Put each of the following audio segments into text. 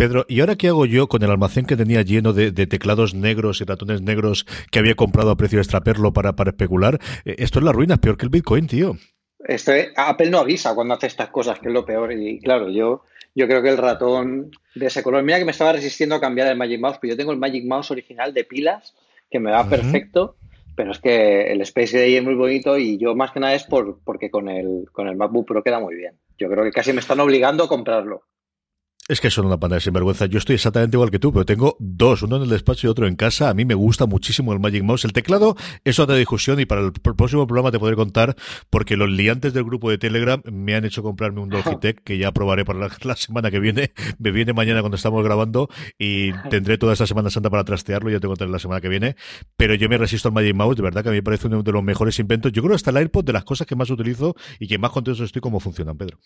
Pedro, ¿y ahora qué hago yo con el almacén que tenía lleno de, teclados negros y ratones negros que había comprado a precio extraperlo para, para especular? Eh, esto es la ruina, es peor que el Bitcoin, tío. Este, Apple no avisa cuando hace estas cosas, que es lo peor. Y claro, yo, yo creo que el ratón de ese color. Mira que me estaba resistiendo a cambiar el Magic Mouse, pero yo tengo el Magic Mouse original de pilas, que me va perfecto. Pero es que el Space Gray es muy bonito y yo más que nada es por, porque con el, con el MacBook Pro queda muy bien. Yo creo que casi me están obligando a comprarlo. Es que son una pantalla sinvergüenza. Yo estoy exactamente igual que tú, pero tengo dos, uno en el despacho y otro en casa. A mí me gusta muchísimo el Magic Mouse. El teclado es otra discusión y para el próximo programa te podré contar porque los liantes del grupo de Telegram me han hecho comprarme un Logitech que ya probaré para la, semana que viene. Me viene mañana cuando estamos grabando y tendré toda esta Semana Santa para trastearlo. Ya te contaré la semana que viene. Pero yo me resisto al Magic Mouse. De verdad que a mí me parece uno de los mejores inventos. Yo creo que hasta el AirPod de las cosas que más utilizo y que más contento estoy cómo funcionan, Pedro.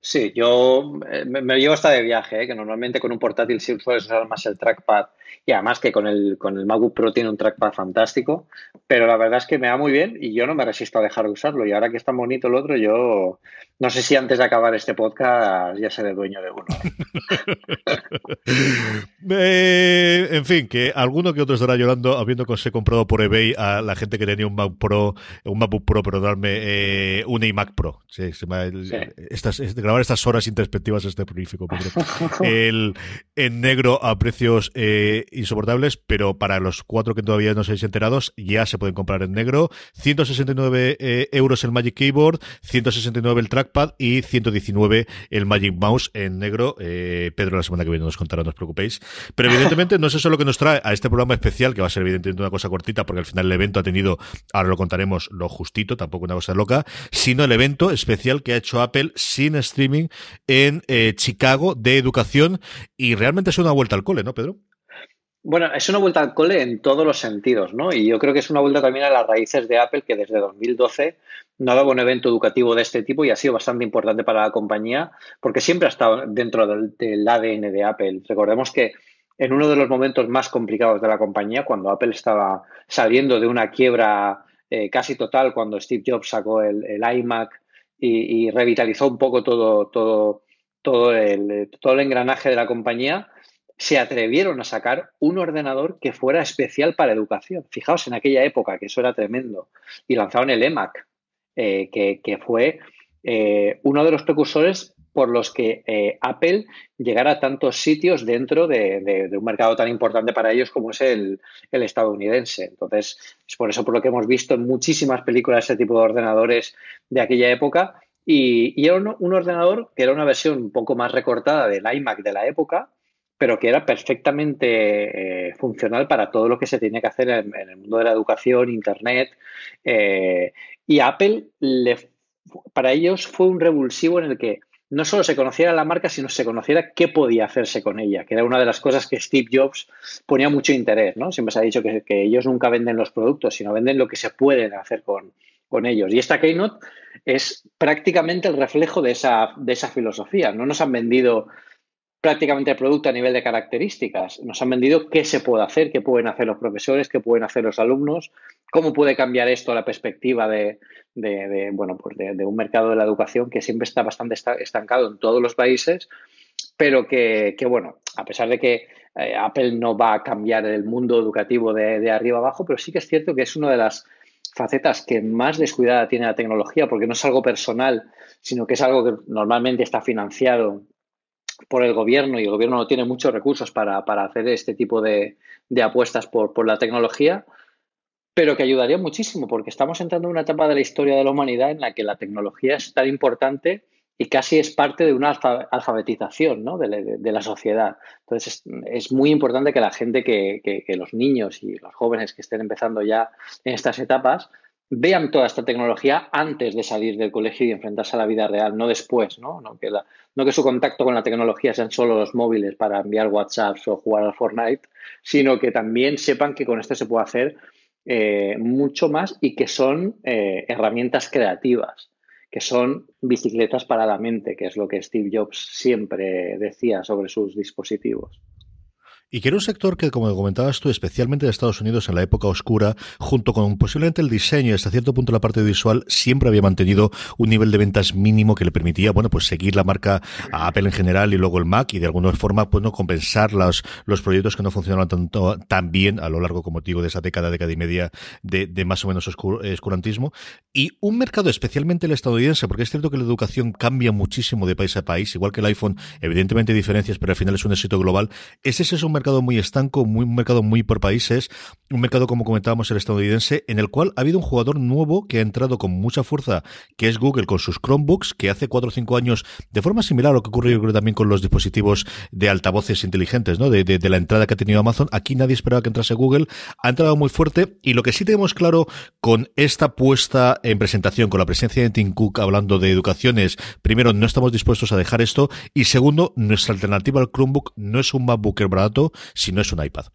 Sí, yo eh, me, llevo hasta de viaje, eh, que normalmente con un portátil sí sueles usar más el trackpad y además que con el, con el MacBook Pro tiene un trackpad fantástico, pero la verdad es que me va muy bien y yo no me resisto a dejar de usarlo y ahora que es tan bonito el otro, yo no sé si antes de acabar este podcast ya seré dueño de uno. Eh, en fin, que alguno que otro estará llorando habiendo se comprado por eBay a la gente que tenía un Mac Pro, un MacBook Pro, perdonadme, eh, un iMac Pro. Sí, Estas, grabar estas horas introspectivas es prolífico. el, en negro a precios eh, insoportables, pero para los cuatro que todavía no seáis enterados, ya se pueden comprar en negro. 169 eh, euros el Magic Keyboard, 169 el Trackpad y 119 el Magic Mouse en negro. Eh, Pedro la semana que viene nos contará, no os preocupéis. Pero evidentemente no es eso lo que nos trae a este programa especial, que va a ser evidentemente una cosa cortita, porque al final el evento ha tenido, ahora lo contaremos, lo justito, tampoco una cosa loca, sino el evento especial que ha hecho Apple sin streaming en Chicago de educación y realmente es una vuelta al cole, ¿no, Pedro? Bueno, es una vuelta al cole en todos los sentidos, ¿no? Y yo creo que es una vuelta también a las raíces de Apple, que desde 2012 no daba un evento educativo de este tipo y ha sido bastante importante para la compañía, porque siempre ha estado dentro del, ADN de Apple. Recordemos que en uno de los momentos más complicados de la compañía, cuando Apple estaba saliendo de una quiebra eh, casi total, cuando Steve Jobs sacó el, iMac y, revitalizó un poco todo, todo, todo, el, todo el engranaje de la compañía, se atrevieron a sacar un ordenador que fuera especial para educación. Fijaos en aquella época, que eso era tremendo. Y lanzaron el EMAC, eh, que, fue eh, uno de los precursores por los que eh, Apple llegara a tantos sitios dentro de, un mercado tan importante para ellos como es el, estadounidense. Entonces, es por eso por lo que hemos visto en muchísimas películas ese tipo de ordenadores de aquella época. Y, era un, ordenador que era una versión un poco más recortada del iMac de la época, pero que era perfectamente eh, funcional para todo lo que se tenía que hacer en, el mundo de la educación, Internet. Y Apple, para ellos fue un revulsivo en el que no solo se conociera la marca, sino se conociera qué podía hacerse con ella, que era una de las cosas que Steve Jobs ponía mucho interés. ¿no? Siempre se ha dicho que, ellos nunca venden los productos, sino venden lo que se pueden hacer con, con ellos. Y esta Keynote es prácticamente el reflejo de esa, de esa filosofía. No nos han vendido prácticamente el producto a nivel de características. Nos han vendido qué se puede hacer, qué pueden hacer los profesores, qué pueden hacer los alumnos, cómo puede cambiar esto la perspectiva de, bueno, pues de, un mercado de la educación que siempre está bastante estancado en todos los países, pero que, bueno, a pesar de que eh, Apple no va a cambiar el mundo educativo de, de arriba abajo, pero sí que es cierto que es una de las facetas que más descuidada tiene la tecnología, porque no es algo personal, sino que es algo que normalmente está financiado por el gobierno y el gobierno no tiene muchos recursos para, hacer este tipo de, apuestas por, la tecnología, pero que ayudaría muchísimo porque estamos entrando en una etapa de la historia de la humanidad en la que la tecnología es tan importante y casi es parte de una alfabetización de, la, sociedad. Entonces, es, muy importante que la gente, que, que, los niños y los jóvenes que estén empezando ya en estas etapas, vean toda esta tecnología antes de salir del colegio y enfrentarse a la vida real, no después, ¿no? No que, no que su contacto con la tecnología sean solo los móviles para enviar WhatsApps o jugar al Fortnite, sino que también sepan que con esto se puede hacer eh, mucho más y que son eh, herramientas creativas, que son bicicletas para la mente, que es lo que Steve Jobs siempre decía sobre sus dispositivos. Y que era un sector que, como comentabas tú, especialmente en Estados Unidos en la época oscura, junto con posiblemente el diseño y hasta cierto punto la parte visual, siempre había mantenido un nivel de ventas mínimo que le permitía, bueno, pues seguir la marca a Apple en general y luego el Mac y de alguna forma, pues no compensar los, los proyectos que no funcionaban tanto, tan bien a lo largo, como digo, de esa década, década y media de, más o menos oscurantismo. Y un mercado especialmente el estadounidense, porque es cierto que la educación cambia muchísimo de país a país, igual que el iPhone, evidentemente hay diferencias, pero al final es un éxito global. Ese es un mercado muy estanco, muy, un mercado muy por países, un mercado, como comentábamos, el estadounidense, en el cual ha habido un jugador nuevo que ha entrado con mucha fuerza, que es Google con sus Chromebooks, que hace cuatro o cinco años, de forma similar a lo que ocurrió yo creo también con los dispositivos de altavoces inteligentes, ¿no? De, de, la entrada que ha tenido Amazon. Aquí nadie esperaba que entrase Google. Ha entrado muy fuerte y lo que sí tenemos claro con esta puesta en presentación, con la presencia de Tim Cook hablando de educación es, primero, no estamos dispuestos a dejar esto y segundo, nuestra alternativa al Chromebook no es un MacBooker barato, si no es un iPad.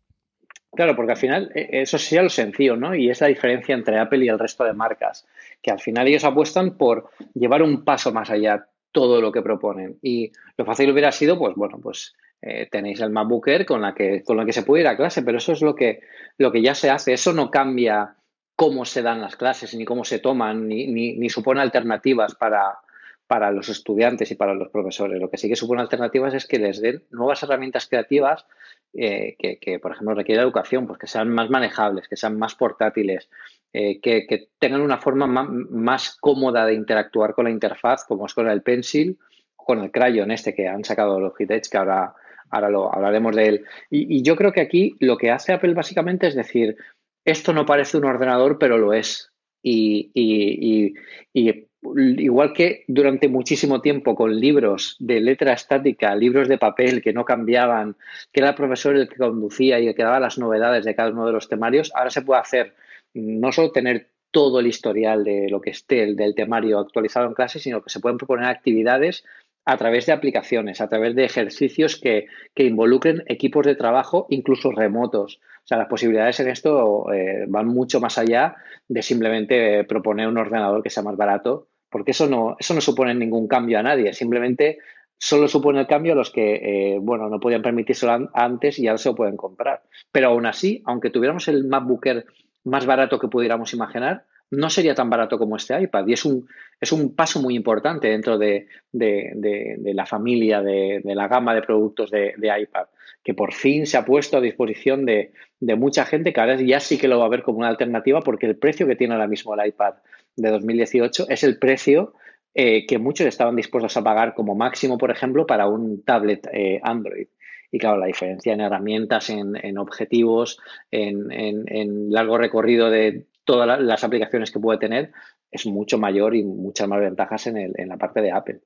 Claro, porque al final e, eso sería lo sencillo, ¿no? Y es la diferencia entre Apple y el resto de marcas, que al final ellos apuestan por llevar un paso más allá todo lo que proponen. Y lo fácil hubiera sido, pues bueno, pues eh, tenéis el MacBooker con la que con la que se puede ir a clase, pero eso es lo que lo que ya se hace. Eso no cambia cómo se dan las clases, ni cómo se toman, ni, ni, ni supone alternativas para, para los estudiantes y para los profesores. Lo que sí que supone alternativas es que les den nuevas herramientas creativas eh, que, por ejemplo, requiere educación, pues que sean más manejables, que sean más portátiles, eh, que, tengan una forma más, cómoda de interactuar con la interfaz, como es con el Pencil o con el Crayon este que han sacado los Edge, que ahora, ahora lo hablaremos de él. Y, yo creo que aquí lo que hace Apple básicamente es decir, esto no parece un ordenador, pero lo es. y, y, y igual que durante muchísimo tiempo con libros de letra estática, libros de papel que no cambiaban, que era el profesor el que conducía y el que daba las novedades de cada uno de los temarios, ahora se puede hacer no solo tener todo el historial de lo que esté del temario actualizado en clase, sino que se pueden proponer actividades a través de aplicaciones, a través de ejercicios que, involucren equipos de trabajo, incluso remotos. O sea, las posibilidades en esto eh, van mucho más allá de simplemente proponer un ordenador que sea más barato porque eso no, eso no supone ningún cambio a nadie, simplemente solo supone el cambio a los que, eh, bueno, no podían permitírselo antes y ahora se lo pueden comprar. Pero aún así, aunque tuviéramos el MacBooker más barato que pudiéramos imaginar, no sería tan barato como este iPad. Y es un, es un paso muy importante dentro de, la familia, de, la gama de productos de, iPad, que por fin se ha puesto a disposición de, mucha gente que ahora ya sí que lo va a ver como una alternativa porque el precio que tiene ahora mismo el iPad de 2018 es el precio eh, que muchos estaban dispuestos a pagar como máximo, por ejemplo, para un tablet eh, Android. Y claro, la diferencia en herramientas, en, objetivos, en, largo recorrido de todas las aplicaciones que puede tener es mucho mayor y muchas más ventajas en, el, en la parte de Apple.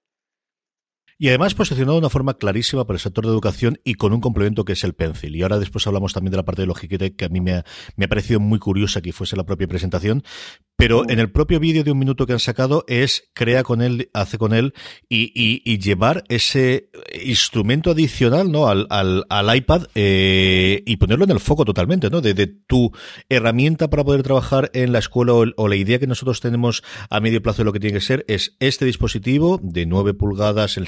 Y además posicionado de una forma clarísima para el sector de educación y con un complemento que es el Pencil. Y ahora después hablamos también de la parte de Logitech que a mí me me ha parecido muy curiosa que fuese la propia presentación, pero en el propio vídeo de un minuto que han sacado es crea con él, hace con él y, y, llevar ese instrumento adicional ¿no? al, al, al iPad eh, y ponerlo en el foco totalmente, ¿no? De, de, tu herramienta para poder trabajar en la escuela o, la idea que nosotros tenemos a medio plazo de lo que tiene que ser es este dispositivo de 9 pulgadas, el,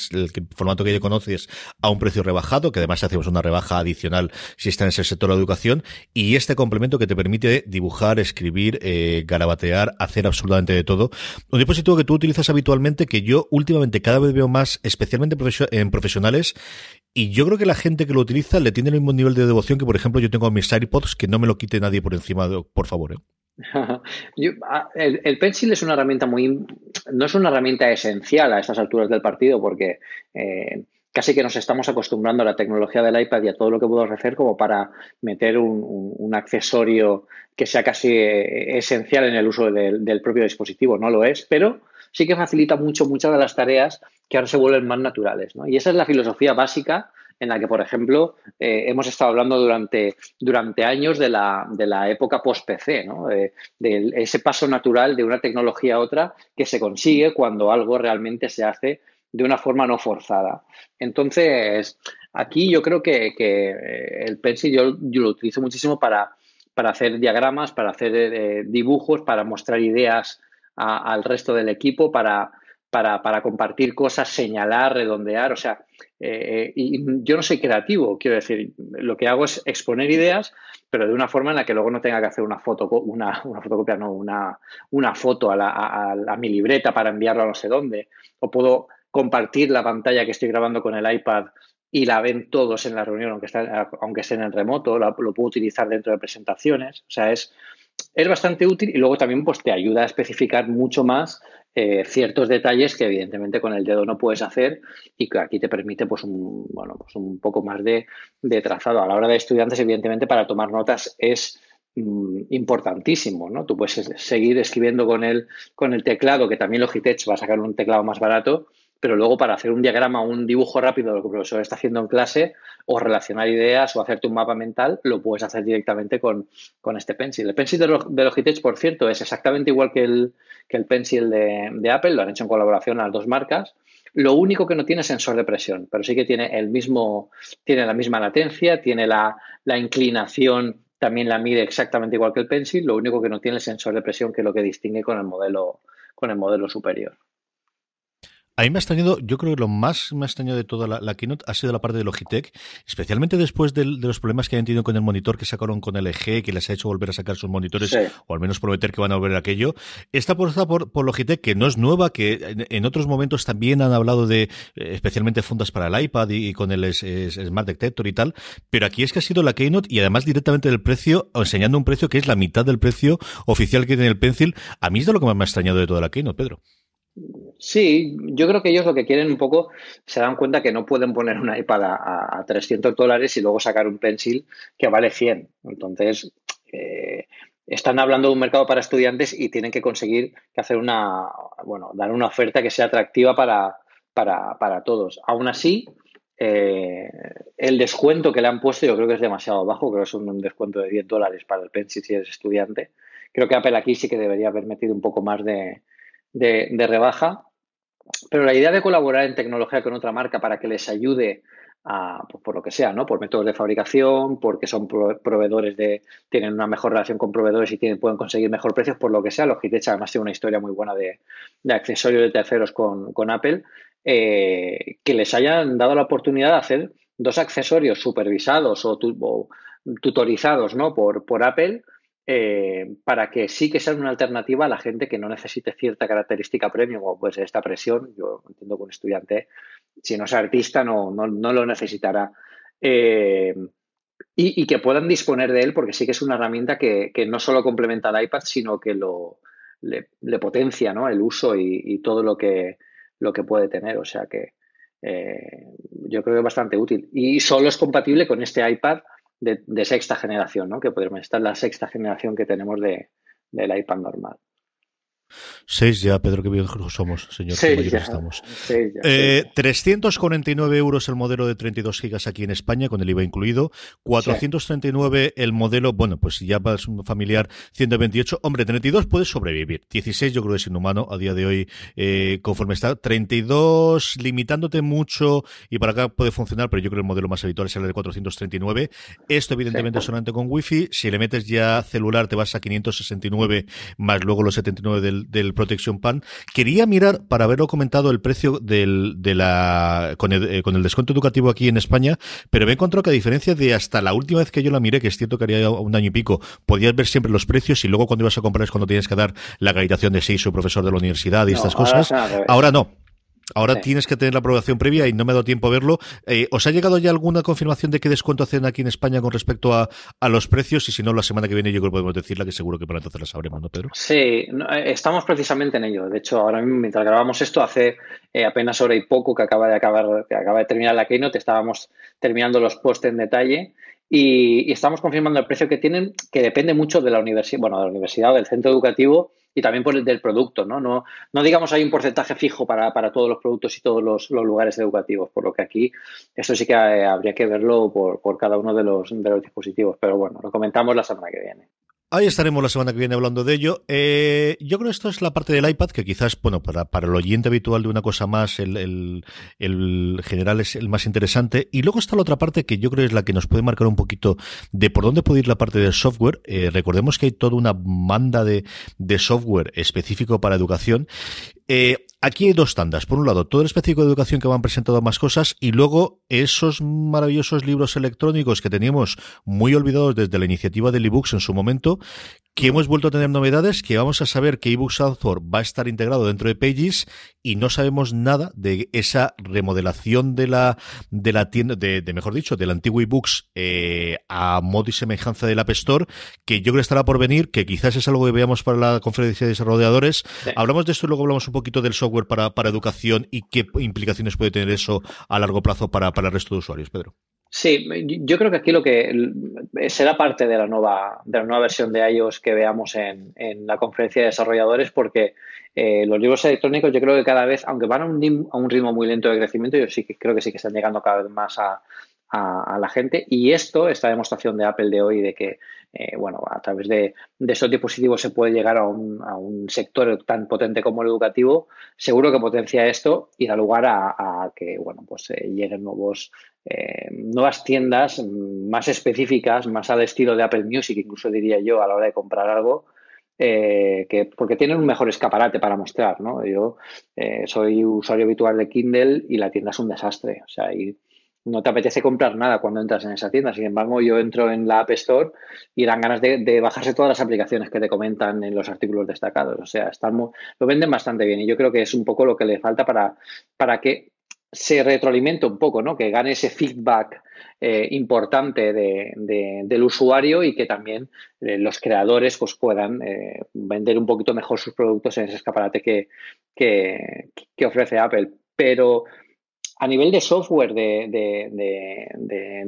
formato que ya conoces, a un precio rebajado, que además hacemos una rebaja adicional si está en ese sector de educación, y este complemento que te permite dibujar, escribir, eh, garabatear hacer absolutamente de todo. Un dispositivo que tú utilizas habitualmente, que yo últimamente cada vez veo más, especialmente en profesionales, y yo creo que la gente que lo utiliza le tiene el mismo nivel de devoción que, por ejemplo, yo tengo a mis AirPods, que no me lo quite nadie por encima, de, por favor. ¿eh? el, Pencil es una herramienta muy. No es una herramienta esencial a estas alturas del partido, porque. Eh, casi que nos estamos acostumbrando a la tecnología del iPad y a todo lo que puedo ofrecer como para meter un, accesorio que sea casi eh, esencial en el uso del, propio dispositivo. No lo es, pero sí que facilita mucho muchas de las tareas que ahora se vuelven más naturales. Y esa es la filosofía básica en la que, por ejemplo, eh, hemos estado hablando durante, durante años de la, de la época post-PC, de, ese paso natural de una tecnología a otra que se consigue cuando algo realmente se hace de una forma no forzada. Entonces, aquí yo creo que, eh, el Pencil yo, lo utilizo muchísimo para, para hacer diagramas, para hacer eh, dibujos, para mostrar ideas al resto del equipo, para, para, para compartir cosas, señalar, redondear, o sea, eh, y yo no soy creativo, quiero decir, lo que hago es exponer ideas, pero de una forma en la que luego no tenga que hacer una foto, una, una fotocopia, no, una, una foto a, la, a, mi libreta para enviarlo a no sé dónde, o puedo compartir la pantalla que estoy grabando con el iPad y la ven todos en la reunión, aunque, está, aunque estén en remoto, lo puedo utilizar dentro de presentaciones, o sea, es, es bastante útil y luego también pues, te ayuda a especificar mucho más eh, ciertos detalles que evidentemente con el dedo no puedes hacer y que aquí te permite pues un, bueno, pues un poco más de, trazado. A la hora de estudiantes, evidentemente, para tomar notas es mm, importantísimo, ¿no? Tú puedes seguir escribiendo con el, con el teclado, que también Logitech va a sacar un teclado más barato, pero luego para hacer un diagrama o un dibujo rápido de lo que el profesor está haciendo en clase o relacionar ideas o hacerte un mapa mental, lo puedes hacer directamente con, este pencil. El pencil de, Logitech, por cierto, es exactamente igual que el, que el pencil de, Apple, lo han hecho en colaboración las dos marcas. Lo único que no tiene es sensor de presión, pero sí que tiene el mismo, tiene la misma latencia, tiene la, la inclinación también la mide exactamente igual que el pencil, lo único que no tiene es sensor de presión, que es lo que distingue con el modelo, con el modelo superior. A mí me ha extrañado, yo creo que lo más me ha extrañado de toda la, keynote ha sido la parte de Logitech, especialmente después de, los problemas que han tenido con el monitor que sacaron con LG, que les ha hecho volver a sacar sus monitores, o al menos prometer que van a volver a aquello. Esta apuesta por, por Logitech, que no es nueva, que en, otros momentos también han hablado de, eh, especialmente fundas para el iPad y, con el Smart Detector y tal, pero aquí es que ha sido la keynote y además directamente del precio, enseñando un precio que es la mitad del precio oficial que tiene el Pencil. A mí es de lo que más me ha extrañado de toda la keynote, Pedro. Sí, yo creo que ellos lo que quieren un poco, se dan cuenta que no pueden poner una iPad a, 300 dólares y luego sacar un pencil que vale 100. Entonces, eh, están hablando de un mercado para estudiantes y tienen que conseguir que hacer una, bueno, dar una oferta que sea atractiva para, para, todos. Aún así, eh, el descuento que le han puesto yo creo que es demasiado bajo, creo que es un descuento de 10 dólares para el pencil si eres estudiante. Creo que Apple aquí sí que debería haber metido un poco más de, de, rebaja. Pero la idea de colaborar en tecnología con otra marca para que les ayude a, pues, por lo que sea, ¿no? Por métodos de fabricación, porque son proveedores de, tienen una mejor relación con proveedores y tienen, pueden conseguir mejor precios, por lo que sea. Logitech además tiene una historia muy buena de, de accesorios de terceros con, Apple, eh, que les hayan dado la oportunidad de hacer dos accesorios supervisados o, tutorizados, ¿no? Por, por Apple eh, para que sí que sea una alternativa a la gente que no necesite cierta característica premium o pues esta presión. Yo entiendo que un estudiante, si no es artista, no, no, lo necesitará. Eh, y, que puedan disponer de él porque sí que es una herramienta que, no solo complementa al iPad, sino que lo, le, potencia ¿no? el uso y, todo lo que, lo que puede tener. O sea que eh, yo creo que es bastante útil. Y solo es compatible con este iPad de, sexta generación, ¿no? que podríamos estar la sexta generación que tenemos de, del iPad normal. Seis ya, Pedro, que viejos somos, señor. Seis ya, estamos. eh, 349 euros el modelo de 32 gigas aquí en España, con el IVA incluido. 439 el modelo, bueno, pues ya es un familiar, 128. Hombre, 32 puede sobrevivir. 16 yo creo que es inhumano a día de hoy, eh, conforme está. 32 limitándote mucho y para acá puede funcionar, pero yo creo que el modelo más habitual es el de 439. Esto evidentemente solamente con Wi-Fi. Si le metes ya celular te vas a 569 más luego los 79 del del, Protection Pan. Quería mirar, para haberlo comentado, el precio del, de la, con el, eh, con el descuento educativo aquí en España, pero me he encontrado que a diferencia de hasta la última vez que yo la miré, que es cierto que haría un año y pico, podías ver siempre los precios y luego cuando ibas a comprar es cuando tienes que dar la acreditación de si o profesor de la universidad y estas cosas. Ahora no. Ahora tienes que tener la aprobación previa y no me ha dado tiempo a verlo. Eh, ¿Os ha llegado ya alguna confirmación de qué descuento hacen aquí en España con respecto a, los precios? Y si no, la semana que viene yo creo que podemos decirla, que seguro que para entonces la sabremos, ¿no, Pedro? Sí, eh, estamos precisamente en ello. De hecho, ahora mismo, mientras grabamos esto, hace eh, apenas hora y poco que acaba de acabar, que acaba de terminar la keynote, estábamos terminando los posts en detalle y, y, estamos confirmando el precio que tienen, que depende mucho de la universidad, bueno, de la universidad del centro educativo y también por el del producto, ¿no? No, no digamos hay un porcentaje fijo para, todos los productos y todos los, lugares educativos, por lo que aquí esto sí que eh, habría que verlo por, por cada uno de los, de los dispositivos, pero bueno, lo comentamos la semana que viene. Ahí estaremos la semana que viene hablando de ello. Eh, yo creo que esto es la parte del iPad que quizás, bueno, para, para el oyente habitual de una cosa más, el, el, general es el más interesante. Y luego está la otra parte que yo creo es la que nos puede marcar un poquito de por dónde puede ir la parte del software. Eh, recordemos que hay toda una banda de, de software específico para educación. Eh, Aquí hay dos tandas. Por un lado, todo el específico de educación que van presentando más cosas y luego esos maravillosos libros electrónicos que teníamos muy olvidados desde la iniciativa del ebooks en su momento, que hemos vuelto a tener novedades, que vamos a saber que eBooks Author va a estar integrado dentro de Pages y no sabemos nada de esa remodelación de la de la tienda, de, mejor dicho, del antiguo eBooks eh, a modo y semejanza del App Store, que yo creo que estará por venir, que quizás es algo que veamos para la conferencia de desarrolladores. Hablamos de esto y luego hablamos un poquito del software para, para educación y qué implicaciones puede tener eso a largo plazo para, para el resto de usuarios, Pedro. Sí, yo creo que aquí lo que será parte de la nueva, de la nueva versión de iOS que veamos en, en la conferencia de desarrolladores, porque eh, los libros electrónicos yo creo que cada vez, aunque van a un, a un ritmo muy lento de crecimiento, yo sí que creo que sí que están llegando cada vez más a, a, la gente. Y esto, esta demostración de Apple de hoy, de que eh, bueno, a través de, de, estos dispositivos se puede llegar a un, sector tan potente como el educativo, seguro que potencia esto y da lugar a, que bueno, pues eh, lleguen nuevos, eh, nuevas tiendas más específicas, más al estilo de Apple Music, incluso diría yo, a la hora de comprar algo. que, porque tienen un mejor escaparate para mostrar, ¿no? Yo soy usuario habitual de Kindle y la tienda es un desastre. O sea, y no te apetece comprar nada cuando entras en esa tienda. Sin embargo, yo entro en la App Store y dan ganas de, bajarse todas las aplicaciones que te comentan en los artículos destacados. O sea, están lo venden bastante bien y yo creo que es un poco lo que le falta para, para que se retroalimente un poco, ¿no? Que gane ese feedback eh, importante del usuario y que también eh, los creadores pues, puedan eh, vender un poquito mejor sus productos en ese escaparate que, que ofrece Apple. Pero a nivel de software de,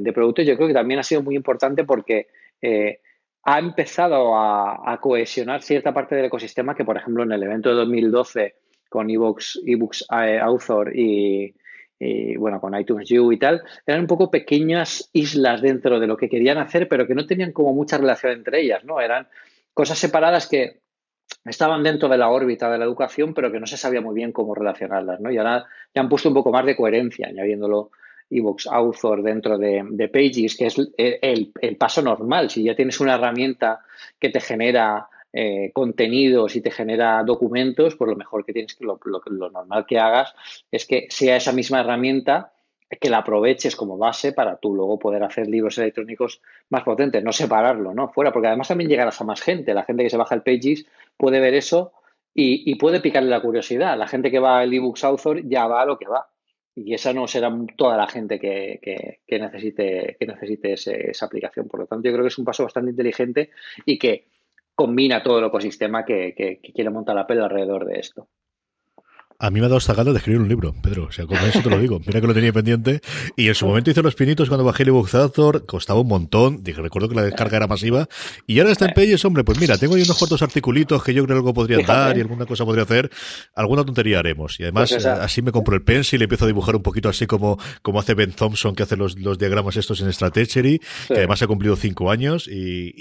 de, productos, yo creo que también ha sido muy importante porque eh, ha empezado a, cohesionar cierta parte del ecosistema que, por ejemplo, en el evento de 2012 con ebooks, ebooks eh, Author y, bueno, con iTunes U y tal, eran un poco pequeñas islas dentro de lo que querían hacer, pero que no tenían como mucha relación entre ellas, ¿no? Eran cosas separadas que estaban dentro de la órbita de la educación, pero que no se sabía muy bien cómo relacionarlas, ¿no? Y ahora ya han puesto un poco más de coherencia, añadiéndolo eBooks Author dentro de, Pages, que es el, paso normal. Si ya tienes una herramienta que te genera eh, contenidos y te genera documentos, pues lo mejor que tienes, lo, lo normal que hagas es que sea esa misma herramienta que la aproveches como base para tú luego poder hacer libros electrónicos más potentes, no separarlo, ¿no? Fuera, porque además también llegarás a más gente. La gente que se baja el Pages puede ver eso y, puede picarle la curiosidad. La gente que va al eBooks Author ya va a lo que va. Y esa no será toda la gente que, que, necesite, que necesite esa aplicación. Por lo tanto, yo creo que es un paso bastante inteligente y que combina todo el ecosistema que, que quiere montar Apple alrededor de esto. A mí me ha dado esta gana de escribir un libro, Pedro. O sea, como eso te lo digo. Mira que lo tenía pendiente. Y en su momento hice los pinitos cuando bajé el ebook costaba un montón. Dije, recuerdo que la descarga era masiva. Y ahora está en Pages, hombre, pues mira, tengo ahí unos cuantos articulitos que yo creo que algo podría dar y alguna cosa podría hacer. Alguna tontería haremos. Y además, pues así me compro el pencil y empiezo a dibujar un poquito así como, como hace Ben Thompson, que hace los, los diagramas estos en Strategy, que además ha cumplido cinco años y,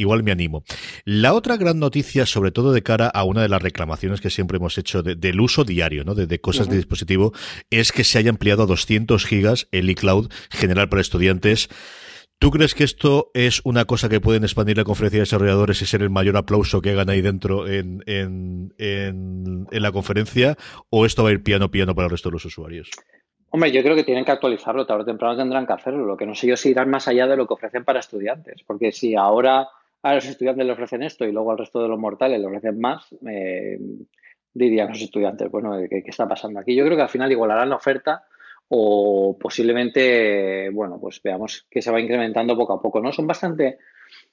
igual me animo. La otra gran noticia, sobre todo de cara a una de las reclamaciones que siempre hemos hecho del uso diario ¿no? de, cosas de dispositivo, es que se haya ampliado a 200 gigas el iCloud general para estudiantes. ¿Tú crees que esto es una cosa que pueden expandir la conferencia de desarrolladores y ser el mayor aplauso que hagan ahí dentro en, en, en, la conferencia? ¿O esto va a ir piano piano para el resto de los usuarios? Hombre, yo creo que tienen que actualizarlo, tarde o temprano tendrán que hacerlo. Lo que no sé yo si irán más allá de lo que ofrecen para estudiantes. Porque si ahora a los estudiantes le ofrecen esto y luego al resto de los mortales le ofrecen más, eh, dirían los estudiantes, bueno, ¿qué, ¿qué, está pasando aquí? Yo creo que al final igualarán la oferta o posiblemente, bueno, pues veamos que se va incrementando poco a poco, ¿no? Son bastante,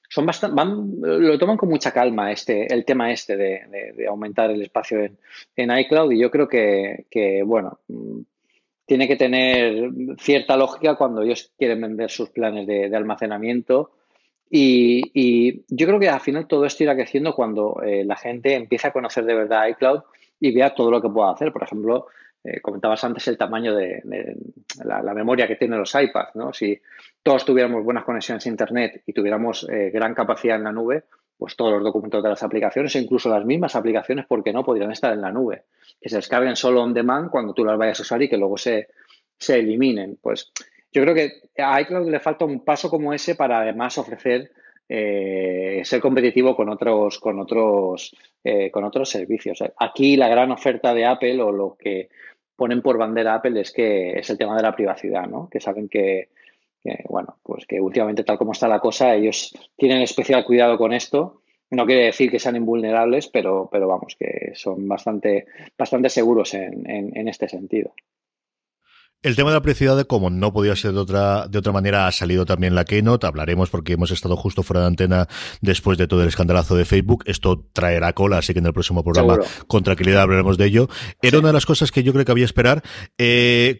son bastante, van, lo toman con mucha calma este, el tema este de, aumentar el espacio en, en, iCloud y yo creo que, que, bueno, tiene que tener cierta lógica cuando ellos quieren vender sus planes de, almacenamiento y, yo creo que al final todo esto irá creciendo cuando eh, la gente empieza a conocer de verdad iCloud y vea todo lo que pueda hacer. Por ejemplo, eh, comentabas antes el tamaño de, la, memoria que tienen los iPads. ¿no? Si todos tuviéramos buenas conexiones a Internet y tuviéramos eh, gran capacidad en la nube, pues todos los documentos de las aplicaciones, e incluso las mismas aplicaciones, ¿por qué no? Podrían estar en la nube. Que se descarguen solo on demand cuando tú las vayas a usar y que luego se, se eliminen. Pues yo creo que a iCloud le falta un paso como ese para además ofrecer eh, ser competitivo con otros, con otros, eh, con otros servicios. Aquí la gran oferta de Apple o lo que ponen por bandera Apple es que es el tema de la privacidad, ¿no? Que saben que, bueno, pues que últimamente tal como está la cosa, ellos tienen especial cuidado con esto. No quiere decir que sean invulnerables, pero, pero vamos, que son bastante, bastante seguros en, en este sentido. El tema de la privacidad, como no podía ser de otra, de otra manera, ha salido también la Keynote. Hablaremos porque hemos estado justo fuera de antena después de todo el escandalazo de Facebook. Esto traerá cola, así que en el próximo programa con tranquilidad hablaremos de ello. Era una de las cosas que yo creo que había esperar. Eh,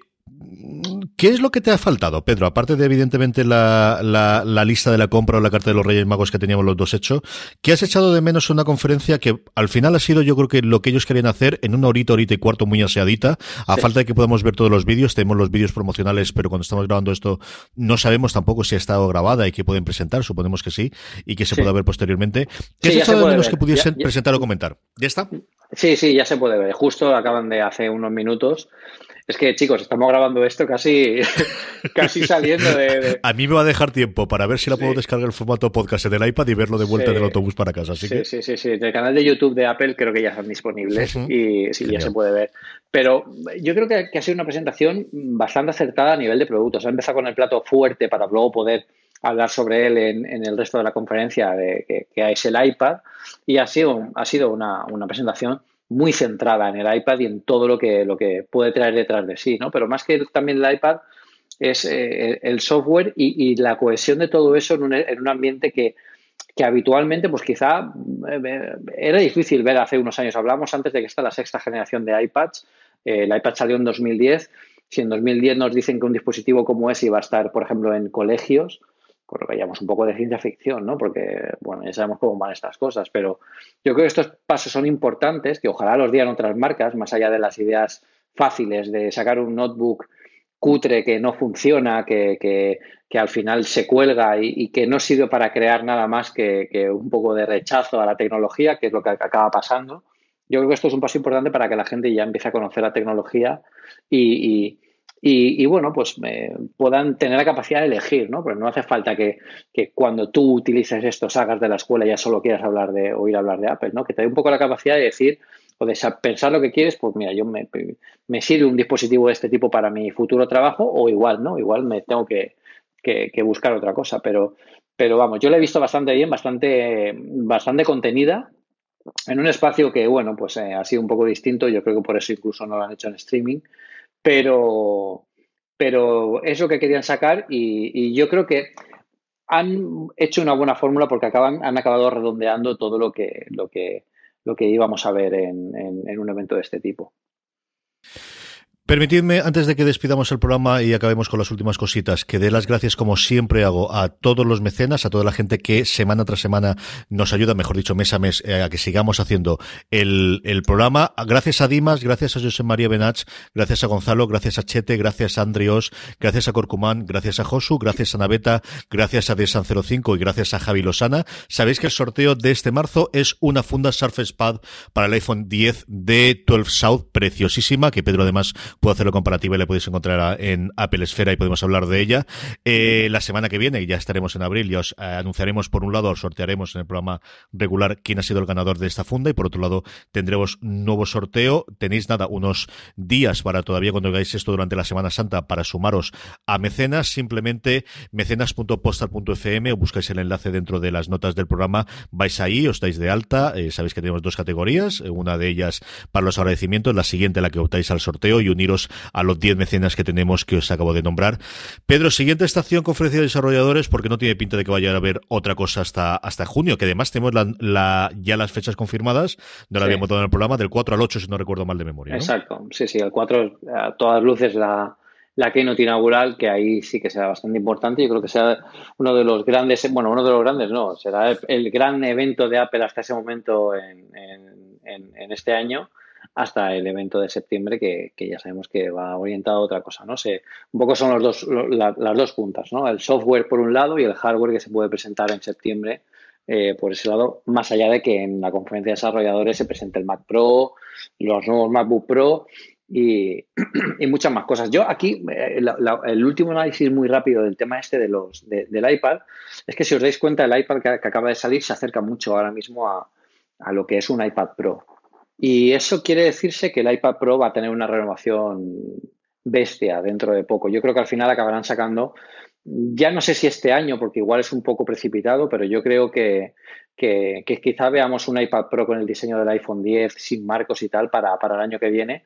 ¿Qué es lo que te ha faltado, Pedro? Aparte de, evidentemente, la, la, lista de la compra o la carta de los Reyes Magos que teníamos los dos hecho, ¿qué has echado de menos una conferencia que al final ha sido, yo creo que lo que ellos querían hacer en una horita, horita y cuarto muy aseadita, a falta de que podamos ver todos los vídeos, tenemos los vídeos promocionales, pero cuando estamos grabando esto no sabemos tampoco si ha estado grabada y que pueden presentar, suponemos que sí, y que se pueda ver posteriormente. ¿Qué has echado de menos que pudiesen presentar o comentar? ¿Ya está? Sí, sí, ya se puede ver. Justo acaban de hace unos minutos es que, chicos, estamos grabando esto casi, casi saliendo de, A mí me va a dejar tiempo para ver si la puedo descargar el formato podcast en el iPad y verlo de vuelta en el autobús para casa. Así sí, sí, sí, sí. el canal de YouTube de Apple creo que ya están disponibles y sí, ya se puede ver. Pero yo creo que, ha sido una presentación bastante acertada a nivel de productos. Ha empezado con el plato fuerte para luego poder hablar sobre él en, el resto de la conferencia de, que, que, es el iPad y ha sido, ha sido una, una presentación muy centrada en el iPad y en todo lo que, lo que puede traer detrás de sí, ¿no? Pero más que también el iPad es eh, el software y, la cohesión de todo eso en un, en un ambiente que, que, habitualmente, pues quizá eh, era difícil ver hace unos años. Hablamos antes de que está la sexta generación de iPads. Eh, el iPad salió en 2010. Si en 2010 nos dicen que un dispositivo como ese iba a estar, por ejemplo, en colegios, por lo que llamamos un poco de ciencia ficción, ¿no? Porque, bueno, ya sabemos cómo van estas cosas, pero yo creo que estos pasos son importantes, que ojalá los dieran otras marcas, más allá de las ideas fáciles de sacar un notebook cutre que no funciona, que, que, que al final se cuelga y, que no sirve para crear nada más que, un poco de rechazo a la tecnología, que es lo que acaba pasando. Yo creo que esto es un paso importante para que la gente ya empiece a conocer la tecnología y, bueno, pues puedan tener la capacidad de elegir, ¿no? Porque no hace falta que, cuando tú utilices esto, salgas de la escuela y ya solo quieras hablar de, oír hablar de Apple, ¿no? Que te dé un poco la capacidad de decir o de pensar lo que quieres, pues mira, yo me, me sirve un dispositivo de este tipo para mi futuro trabajo o igual, ¿no? Igual me tengo que, buscar otra cosa, pero, pero vamos, yo la he visto bastante bien, bastante, bastante contenida en un espacio que, bueno, pues eh, ha sido un poco distinto, yo creo que por eso incluso no lo han hecho en streaming, pero, pero es lo que querían sacar y, yo creo que han hecho una buena fórmula porque acaban, han acabado redondeando todo lo que, lo que, lo que íbamos a ver en un evento de este tipo. Permitidme, antes de que despidamos el programa y acabemos con las últimas cositas, que dé las gracias, como siempre hago, a todos los mecenas, a toda la gente que semana tras semana nos ayuda, mejor dicho, mes a mes, eh, a que sigamos haciendo el, el, programa. Gracias a Dimas, gracias a José María Benach, gracias a Gonzalo, gracias a Chete, gracias a Andrios, gracias a Corcumán, gracias a Josu, gracias a Naveta, gracias a Desan05 y gracias a Javi Losana. Sabéis que el sorteo de este marzo es una funda Surface Pad para el iPhone 10 de 12 South, preciosísima, que Pedro además puedo hacerlo comparativa y le podéis encontrar en Apple Esfera y podemos hablar de ella. Eh, la semana que viene, ya estaremos en abril, ya os eh, anunciaremos por un lado, os sortearemos en el programa regular quién ha sido el ganador de esta funda y por otro lado tendremos nuevo sorteo. Tenéis nada, unos días para todavía cuando hagáis esto durante la Semana Santa para sumaros a mecenas, simplemente mecenas.postal.fm o buscáis el enlace dentro de las notas del programa, vais ahí, os dais de alta, eh, sabéis que tenemos dos categorías, una de ellas para los agradecimientos, la siguiente la que optáis al sorteo y uniros a los 10 mecenas que tenemos que os acabo de nombrar. Pedro, siguiente estación, conferencia de desarrolladores, porque no tiene pinta de que vaya a haber otra cosa hasta, hasta junio, que además tenemos la, ya las fechas confirmadas, no la habíamos dado en el programa, del 4 al 8, si no recuerdo mal de memoria. Exacto, sí, sí, el 4 a todas luces la, la keynote inaugural, que ahí sí que será bastante importante. Yo creo que será uno de los grandes, bueno, uno de los grandes no, será el, gran evento de Apple hasta ese momento en, en este año hasta el evento de septiembre que, ya sabemos que va orientado a otra cosa, ¿no? sé un poco son los dos, las dos puntas, ¿no? El software por un lado y el hardware que se puede presentar en septiembre eh, por ese lado, más allá de que en la conferencia de desarrolladores se presente el Mac Pro, los nuevos MacBook Pro y, muchas más cosas. Yo aquí, eh, el último análisis muy rápido del tema este de los, del iPad, es que si os dais cuenta, el iPad que, acaba de salir se acerca mucho ahora mismo a, a, lo que es un iPad Pro. Y eso quiere decirse que el iPad Pro va a tener una renovación bestia dentro de poco. Yo creo que al final acabarán sacando, ya no sé si este año, porque igual es un poco precipitado, pero yo creo que, que, quizá veamos un iPad Pro con el diseño del iPhone 10 sin marcos y tal para, para el año que viene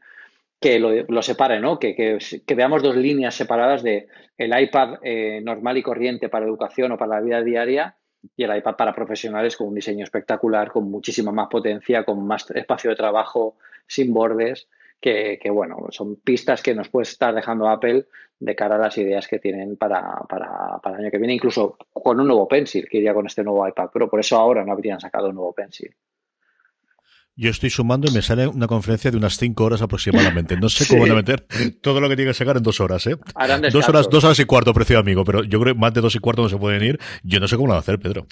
que lo, separe, ¿no? Que, que, veamos dos líneas separadas de el iPad eh, normal y corriente para educación o para la vida diaria y el iPad para profesionales con un diseño espectacular, con muchísima más potencia, con más espacio de trabajo, sin bordes, que, bueno, son pistas que nos puede estar dejando Apple de cara a las ideas que tienen para, para, para el año que viene, incluso con un nuevo Pencil, que iría con este nuevo iPad Pro. Por eso ahora no habrían sacado un nuevo Pencil. Yo estoy sumando y me sale una conferencia de unas cinco horas aproximadamente. No sé cómo van a meter todo lo que tiene que sacar en dos horas, ¿eh? Dos horas, dos horas y cuarto, precio amigo, pero yo creo que más de dos y cuarto no se pueden ir. Yo no sé cómo lo van a hacer, Pedro.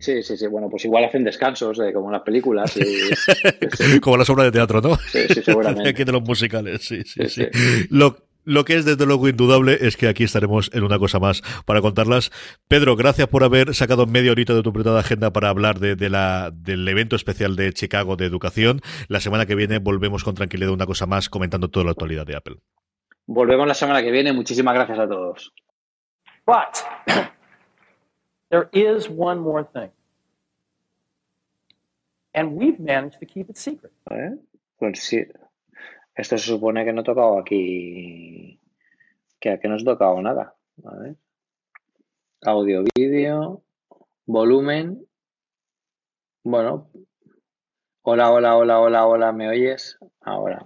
Sí, sí, sí. Bueno, pues igual hacen descansos, eh, como en las películas. como las obras de teatro, ¿no? Sí, sí, seguramente. Aquí de los musicales, sí, sí, sí. Lo, lo que es desde luego indudable es que aquí estaremos en una cosa más para contarlas. Pedro, gracias por haber sacado media horita de tu apretada agenda para hablar de, la, del evento especial de Chicago de educación. La semana que viene volvemos con tranquilidad una cosa más comentando toda la actualidad de Apple. Volvemos la semana que viene. Muchísimas gracias a todos. But there is one more thing. And we've managed to keep it secret. Pues sí. Esto se supone que no he tocado aquí, que aquí no he tocado nada. A ver. Audio, vídeo, volumen. Bueno. Hola, hola, hola, hola, hola, ¿me oyes? Ahora.